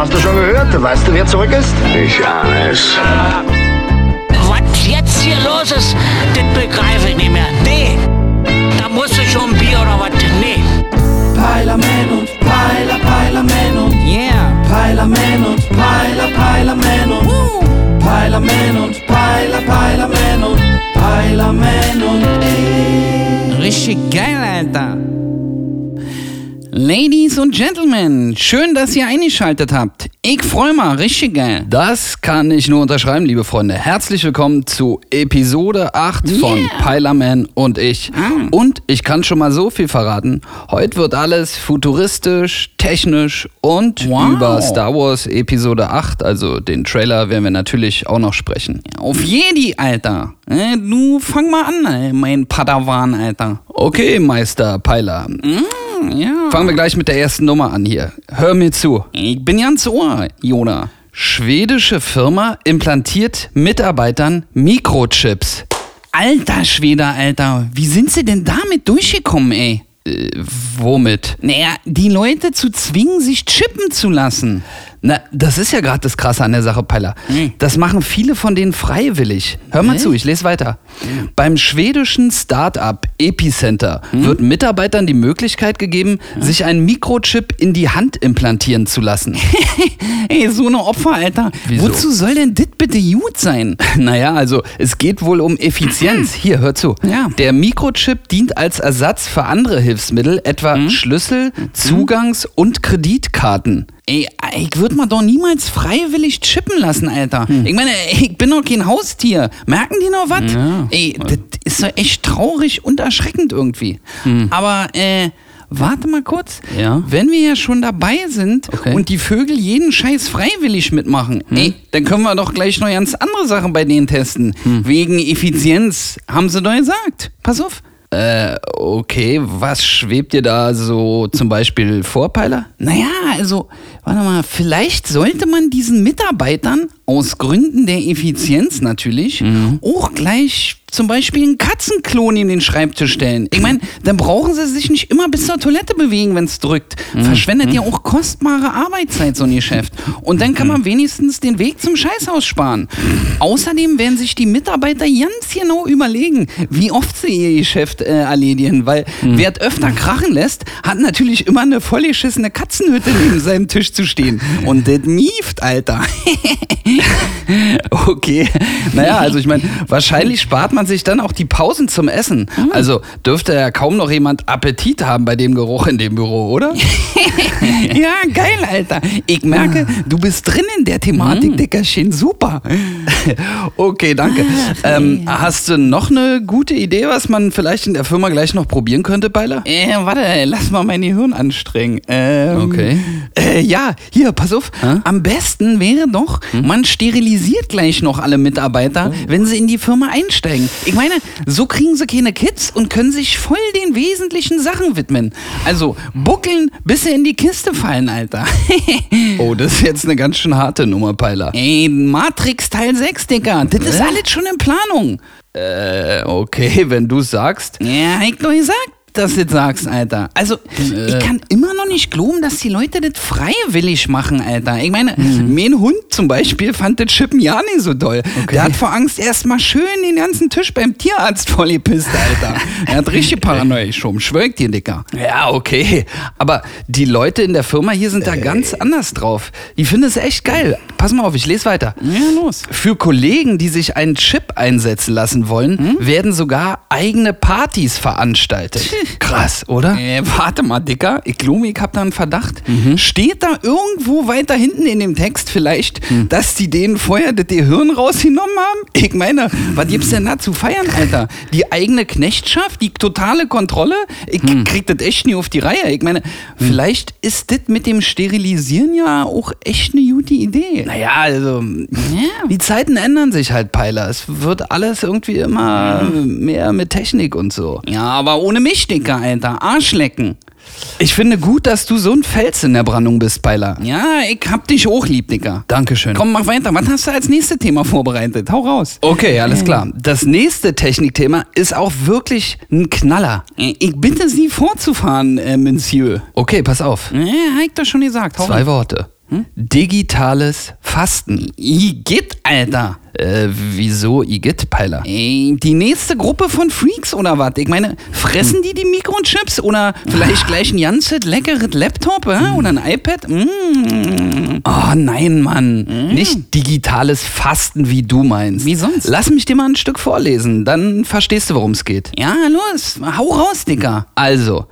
hast du schon gehört? Weißt du, wer zurück ist? Ich ahne es. Was jetzt hier los ist, das begreife ich nicht mehr. Nee, da musst du schon Bier oder was? Nee. Peilerman und Peiler, Peilerman und Yeah. Peilerman und Peiler, Peilerman und Peilerman und Peiler, Peilerman und Peilerman und ich. Richtig geil, Alter. Ladies und Gentlemen, schön, dass ihr eingeschaltet habt. Ich freue mich, richtig geil. Das kann ich nur unterschreiben, liebe Freunde. Herzlich willkommen zu Episode 8 von Yeah. Peilerman und ich. Und ich kann schon mal so viel verraten. Heute wird alles futuristisch, technisch und Wow. über Star Wars Episode 8, also den Trailer, werden wir natürlich auch noch sprechen. Auf Jedi, Alter. Äh, Du fang mal an, mein Padawan, Alter. Okay, Meister Peiler. Ja. Fangen wir gleich mit der ersten Nummer an hier. Hör mir zu. Ich bin ganz ohr, Jona. Schwedische Firma implantiert Mitarbeitern Mikrochips. Alter Schwede, Alter. Wie sind sie denn damit durchgekommen, ey? Äh, womit? Naja, die Leute zu zwingen, sich chippen zu lassen. Na, das ist ja gerade das Krasse an der Sache, Peiler. Hm. Das machen viele von denen freiwillig. Hör mal zu, ich lese weiter. Beim schwedischen Start-up Epicenter Hm? wird Mitarbeitern die Möglichkeit gegeben, sich einen Mikrochip in die Hand implantieren zu lassen. Ey, so eine Opfer, Alter. Wieso? Wozu soll denn dit bitte gut sein? naja, also es geht wohl um Effizienz. Hier, hör zu. Ja. Der Mikrochip dient als Ersatz für andere Hilfsmittel, etwa Hm? Schlüssel, Zugangs- und Kreditkarten. Ey, ich würde mal doch niemals freiwillig chippen lassen, Alter. Ich meine, ich bin doch kein Haustier. Merken die noch was? Ja. Ey, das ist doch echt traurig und erschreckend irgendwie. Aber, äh, warte mal kurz. Ja? Wenn wir ja schon dabei sind Okay. und die Vögel jeden Scheiß freiwillig mitmachen, ey, dann können wir doch gleich noch ganz andere Sachen bei denen testen. Wegen Effizienz, haben sie doch gesagt. Pass auf. Äh, okay, was schwebt dir da so zum Beispiel vor, Peiler? Naja, also, warte mal, vielleicht sollte man diesen Mitarbeitern aus Gründen der Effizienz natürlich auch gleich zum Beispiel einen Katzenklon in den Schreibtisch stellen. Ich meine, dann brauchen sie sich nicht immer bis zur Toilette bewegen, wenn es drückt. Verschwendet ja auch kostbare Arbeitszeit, so ein Geschäft. Und dann kann man wenigstens den Weg zum Scheißhaus sparen. Außerdem werden sich die Mitarbeiter ganz genau überlegen, wie oft sie ihr Geschäft äh, erledigen, weil wer es öfter krachen lässt, hat natürlich immer eine vollgeschissene Katzenhütte neben seinem Tisch zu stehen. Und das nieft, Alter. Okay. Naja, also ich meine, wahrscheinlich spart man sich dann auch die Pausen zum Essen. Also dürfte ja kaum noch jemand Appetit haben bei dem Geruch in dem Büro, oder? ja, geil, Alter. Ich merke, du bist drin in der Thematik, Dickerchen. Super. Okay, danke. Ähm, hast du noch eine gute Idee, was man vielleicht in der Firma gleich noch probieren könnte, Beiler? Äh, warte, lass mal mein Gehirn anstrengen. Ähm, Okay. Äh, ja, hier, pass auf. Am besten wäre doch, man sterilisiert gleich noch alle Mitarbeiter, wenn sie in die Firma einsteigen. Ich meine, so kriegen sie keine Kids und können sich voll den wesentlichen Sachen widmen. Also, buckeln, bis sie in die Kiste fallen, Alter. Oh, das ist jetzt eine ganz schön harte Nummer, Peiler. Ey, Matrix Teil 6, Digga. Das ist alles schon in Planung. Äh, okay, wenn du sagst. Ja, ich doch gesagt, dass du das sagst, Alter. Also, ich kann immer noch nicht glauben, dass die Leute das freiwillig machen, Alter. Ich meine, mein Hund zum Beispiel fand das Chippen ja nicht so doll. Der hat vor Angst erstmal schön den ganzen Tisch beim Tierarzt vollgepisst, Alter. er hat richtig Paranoia geschoben. Schwör ich dir, Dicker. Ja, okay. Aber die Leute in der Firma hier sind da ganz anders drauf. Die finden es echt geil. Pass mal auf, ich lese weiter. Ja, los. Für Kollegen, die sich einen Chip einsetzen lassen wollen, werden sogar eigene Partys veranstaltet. Krass, oder? Äh, warte mal, Dicker. Ich glaube, ich hab da einen Verdacht. Steht da irgendwo weiter hinten in dem Text vielleicht, dass die denen vorher das Gehirn rausgenommen haben? Ich meine, was gibt's denn da zu feiern, Alter? Die eigene Knechtschaft, die totale Kontrolle? Ich krieg das echt nie auf die Reihe. Ich meine, vielleicht ist das mit dem Sterilisieren ja auch echt eine gute Idee. Naja, also Ja. die Zeiten ändern sich halt, Peiler. Es wird alles irgendwie immer mehr mit Technik und so. Ja, aber ohne mich, Dicker, Alter. Arschlecken. Ich finde gut, dass du so ein Fels in der Brandung bist, Peiler. Ja, ich hab dich auch lieb, Dicker. Dankeschön. Komm, mach weiter. Was hast du als nächstes Thema vorbereitet? Hau raus. Okay, alles klar. Das nächste Technikthema ist auch wirklich ein Knaller. Ich bitte Sie fortzufahren, äh, Monsieur. Okay, pass auf. Ja, hab ich doch schon gesagt. Hau Zwei rein. Worte. Digitales Fasten. Igitt, Alter. Äh, wieso Igitt, Peiler? Ey, die nächste Gruppe von Freaks oder was? Ich meine, fressen die die Mikrochips oder vielleicht gleich ein ganzes leckeres Laptop äh? oder ein iPad? Mm. Oh nein, Mann. Nicht digitales Fasten, wie du meinst. Wie sonst? Lass mich dir mal ein Stück vorlesen, dann verstehst du, worum es geht. Ja, los, hau raus, Dicker. Also,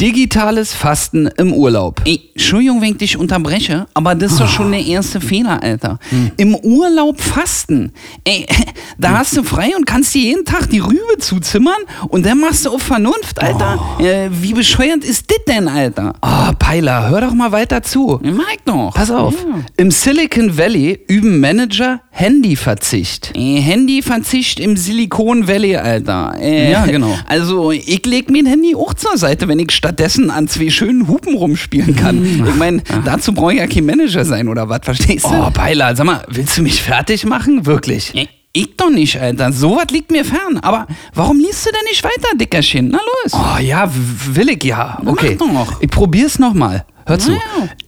digitales Fasten im Urlaub. Ey, Entschuldigung, wenn ich dich unterbreche, aber das ist doch schon der erste Fehler, Alter. Im Urlaub fasten. Ey, da hast du frei und kannst dir jeden Tag die Rübe zuzimmern und dann machst du auf Vernunft, Alter. Äh, wie bescheuert ist das denn, Alter? Oh, Peiler, hör doch mal weiter zu. Ja, Mag doch. Pass auf. Ja. Im Silicon Valley üben Manager Handyverzicht. Äh, Handyverzicht im Silicon Valley, Alter. Äh, Ja, genau. Also, ich leg mir ein Handy auch zur Seite, wenn ich stattdessen an zwei schönen Hupen rumspielen kann. Ich meine, dazu brauche ich ja kein Manager sein, oder was? Verstehst du? Oh, Peiler, sag mal, willst du mich fertig machen? Wirklich? Ich doch nicht, Alter. Sowas liegt mir fern. Aber warum liest du denn nicht weiter, Dickerchen? Na los. Oh ja, will ich ja. Okay. mach doch. Ich probier's nochmal. Hör zu. Ja.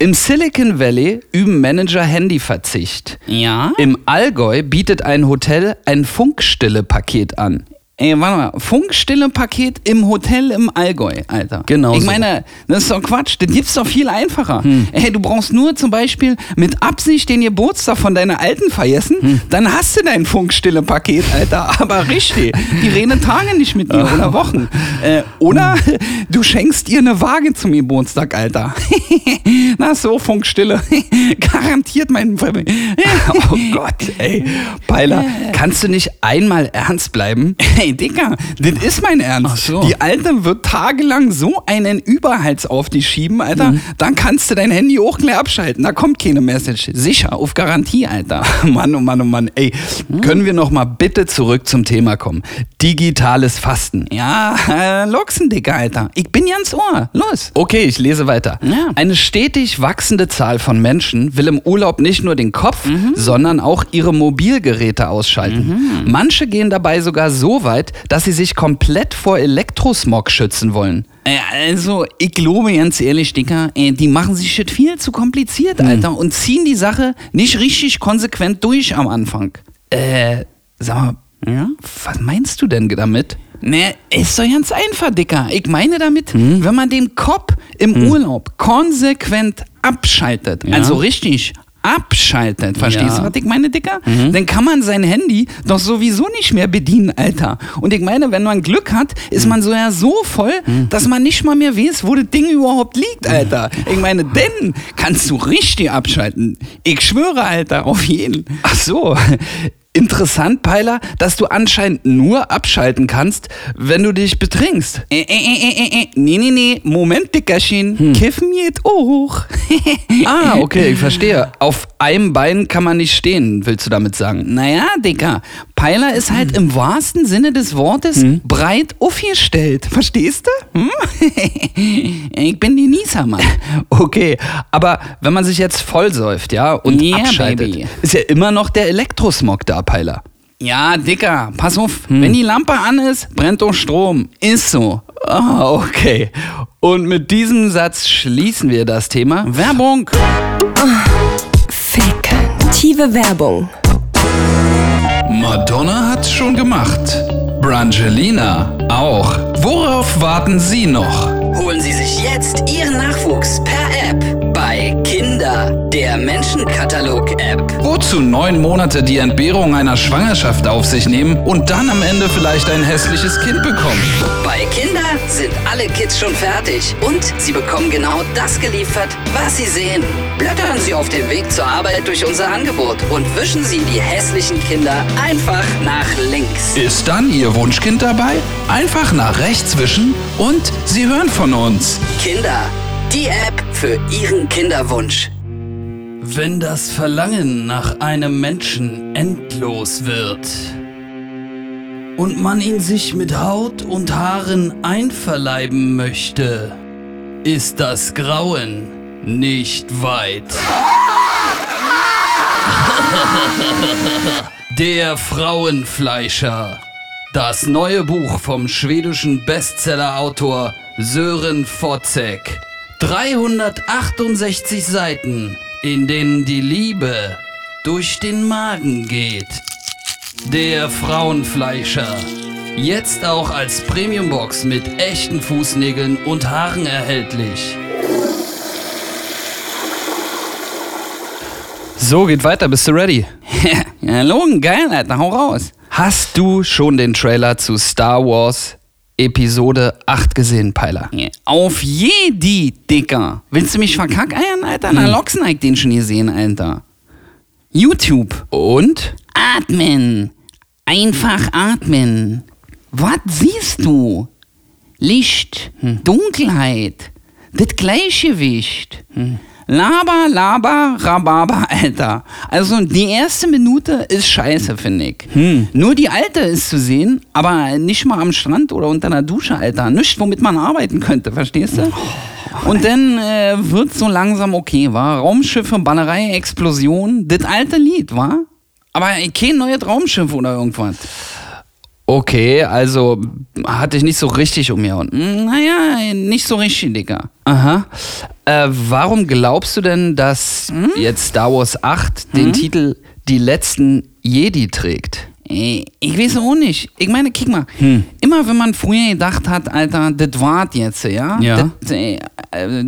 Im Silicon Valley üben Manager Handyverzicht. Ja? Im Allgäu bietet ein Hotel ein Funkstille-Paket an. Ey, warte mal. Funkstille-Paket im Hotel im Allgäu, Alter. Genau Ich so. meine, das ist doch Quatsch. Das gibt's doch viel einfacher. Ey, du brauchst nur zum Beispiel mit Absicht den Geburtstag von deiner Alten vergessen, dann hast du dein Funkstille-Paket, Alter. Aber richtig. Die reden Tage nicht mit dir oder Wochen. Äh, oder du schenkst ihr eine Waage zum Geburtstag, Alter. Na so, Funkstille. Garantiert mein... Oh Gott, ey. Peiler, kannst du nicht einmal ernst bleiben? Dicker, das ist mein Ernst. So. Die Alte wird tagelang so einen Überhals auf dich schieben, Alter. Mhm. Dann kannst du dein Handy auch gleich abschalten. Da kommt keine Message. Sicher, auf Garantie, Alter. Mann, oh Mann, oh Mann, ey. Können wir noch mal bitte zurück zum Thema kommen? Digitales Fasten. Ja, äh, Loxen, Dicker, Alter. Ich bin ganz Ohr. Los. Okay, ich lese weiter. Ja. Eine stetig wachsende Zahl von Menschen will im Urlaub nicht nur den Kopf, Mhm. sondern auch ihre Mobilgeräte ausschalten. Manche gehen dabei sogar so weit, dass sie sich komplett vor Elektrosmog schützen wollen. Äh, Also, ich glaube ganz ehrlich, Dicker, äh, die machen sich shit viel zu kompliziert, Mhm. Alter, und ziehen die Sache nicht richtig konsequent durch am Anfang. Äh, sag mal, Ja? was meinst du denn damit? Ne, ist doch ganz einfach, Dicker. Ich meine damit, Hm? wenn man den Kopf im Urlaub konsequent abschaltet, Ja. also richtig abschaltet, verstehst Ja. Mhm. du, was ich meine, Dicker? Dann kann man sein Handy doch sowieso nicht mehr bedienen, Alter. Und ich meine, wenn man Glück hat, Mhm. ist man so ja so voll, dass man nicht mal mehr weiß, wo das Ding überhaupt liegt, Alter. Ich meine, denn kannst du richtig abschalten. Ich schwöre, Alter, auf jeden. Ach so. Interessant, Peiler, dass du anscheinend nur abschalten kannst, wenn du dich betrinkst. Äh, äh, äh, äh, äh, nee, nee, nee, Moment, Dickerchen. Hm. Kiffen geht auch. Ah, okay, ich verstehe. Auf einem Bein kann man nicht stehen, willst du damit sagen? Naja, Dicker, Peiler ist halt im wahrsten Sinne des Wortes breit aufgestellt. Verstehst du? Hm? ich bin die Niesermann. Okay, aber wenn man sich jetzt vollsäuft, ja, und Yeah, abschaltet, baby. ist ja immer noch der Elektrosmog da, Peiler. Ja, Dicker, pass auf. Wenn die Lampe an ist, brennt doch Strom. Ist so. Ah, okay. Und mit diesem Satz schließen wir das Thema. Werbung. Fiktive Werbung. Madonna hat's schon gemacht. Brangelina auch. Worauf warten Sie noch? Holen Sie sich jetzt Ihren Nachwuchs per bei Kinder, der Menschenkatalog-App. Wozu neun Monate die Entbehrung einer Schwangerschaft auf sich nehmen und dann am Ende vielleicht ein hässliches Kind bekommen? Bei Kinder sind alle Kids schon fertig und Sie bekommen genau das geliefert, was Sie sehen. Blättern Sie auf dem Weg zur Arbeit durch unser Angebot und wischen Sie die hässlichen Kinder einfach nach links. Ist dann Ihr Wunschkind dabei? Einfach nach rechts wischen und Sie hören von uns. Kinder, die App für Ihren Kinderwunsch. Wenn das Verlangen nach einem Menschen endlos wird und man ihn sich mit Haut und Haaren einverleiben möchte, ist das Grauen nicht weit. Der Frauenfleischer. Das neue Buch vom schwedischen Bestsellerautor Sören Fotzek. 368 Seiten. in denen die Liebe durch den Magen geht. Der Frauenfleischer. Jetzt auch als Premiumbox mit echten Fußnägeln und Haaren erhältlich. So, geht weiter. Bist du ready? ja, Logan, geil, Alter, hau raus. Hast du schon den Trailer zu Star Wars Episode 8 gesehen, Peiler? Auf jedi, Dicker. Willst du mich verkackeiern, Alter? Hm. Na, hab ich den schon gesehen, Alter. YouTube. Und? Atmen. Einfach atmen. Was siehst du? Licht, Dunkelheit, das Gleichgewicht. Laber, laber, rababer, Alter. Also die erste Minute ist scheiße, finde ich. Nur die alte ist zu sehen, aber nicht mal am Strand oder unter einer Dusche, Alter. Nichts, womit man arbeiten könnte, verstehst du? Und dann äh, wird so langsam okay, war Raumschiffe, Ballerei, Explosion, das alte Lied, war? Aber kein neues Raumschiff oder irgendwas. Okay, also hatte ich nicht so richtig um mir unten. Naja, nicht so richtig, Digga. Aha. Äh, warum glaubst du denn, dass jetzt Star Wars 8 den Titel Die letzten Jedi trägt? Ich weiß auch nicht. Ich meine, kick mal. Hm. Immer wenn man früher gedacht hat, Alter, das wart jetzt, ja? Ja. Das, äh, äh,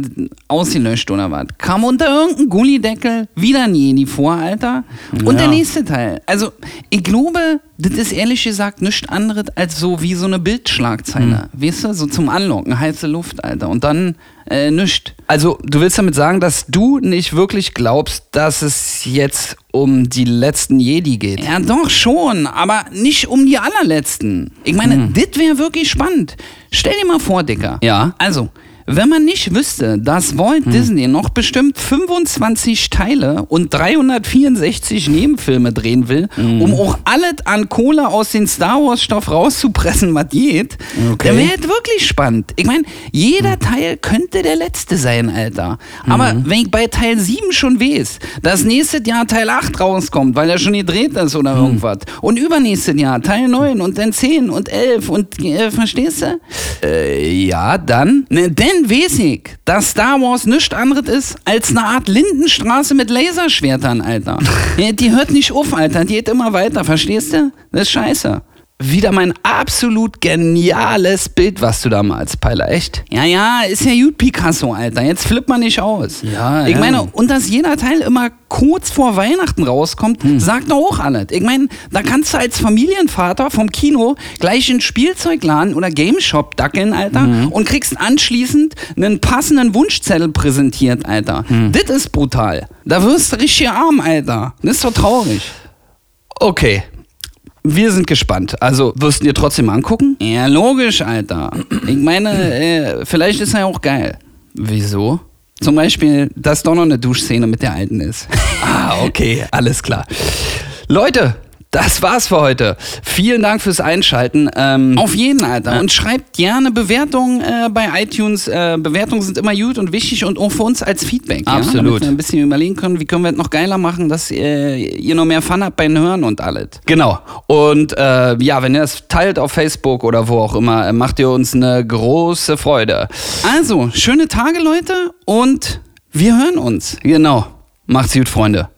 ausgelöscht oder was? Kam unter irgendeinem Gullideckel wieder ein Jedi vor, Alter. Und Ja. der nächste Teil. Also, ich glaube, das ist ehrlich gesagt nichts anderes als so wie so eine Bildschlagzeile. Hm. Weißt du? So zum Anlocken, heiße Luft, Alter. Und dann äh, nichts. Also, du willst damit sagen, dass du nicht wirklich glaubst, dass es jetzt um die letzten Jedi geht? Ja, doch schon, aber nicht um die allerletzten. Ich meine, das wäre wirklich spannend. Stell dir mal vor, Dicker. Ja. Also, wenn man nicht wüsste, dass Walt Disney noch bestimmt 25 Teile und 364 Nebenfilme drehen will, um auch alles an Kohle aus den Star Wars Stoff rauszupressen, was geht, Okay. dann wäre es wirklich spannend. Ich meine, jeder Teil könnte der letzte sein, Alter. Aber wenn ich bei Teil 7 schon weiß, dass nächstes Jahr Teil 8 rauskommt, weil er schon gedreht ist oder irgendwas, und übernächstes Jahr Teil 9 und dann 10 und 11 und, äh, verstehst du? Äh, ja, dann? Ne, denn weiß ich, dass Star Wars nichts anderes ist als eine Art Lindenstraße mit Laserschwertern, Alter. die hört nicht auf, Alter. Die geht immer weiter, verstehst du? Das ist scheiße. Wieder mein absolut geniales Bild, was du da malst, Peiler, echt? Ja, ja, ist ja gut Picasso, Alter. Jetzt flippt man nicht aus. Ja, Ich ja. meine, und dass jeder Teil immer kurz vor Weihnachten rauskommt, sagt doch auch alles. Ich meine, da kannst du als Familienvater vom Kino gleich in den Spielzeugladen oder Gameshop dackeln, Alter, und kriegst anschließend einen passenden Wunschzettel präsentiert, Alter. Das ist brutal. Da wirst du richtig arm, Alter. Das ist doch traurig. Okay. Wir sind gespannt. Also, wirst du dir trotzdem angucken? Ja, logisch, Alter. Ich meine, äh, vielleicht ist er auch geil. Wieso? Zum Beispiel, dass doch noch eine Duschszene mit der Alten ist. Ah, okay, alles klar. Leute, das war's für heute. Vielen Dank fürs Einschalten. Ähm, Auf jeden, Alter. Und schreibt gerne Bewertungen äh, bei iTunes. Äh, Bewertungen sind immer gut und wichtig und auch für uns als Feedback. Ja? Absolut. Damit wir ein bisschen überlegen können, wie können wir es noch geiler machen, dass äh, ihr noch mehr Fun habt beim Hören und alles. Genau. Und äh, ja, wenn ihr das teilt auf Facebook oder wo auch immer, äh, macht ihr uns eine große Freude. Also, schöne Tage, Leute, und wir hören uns. Genau. Macht's gut, Freunde.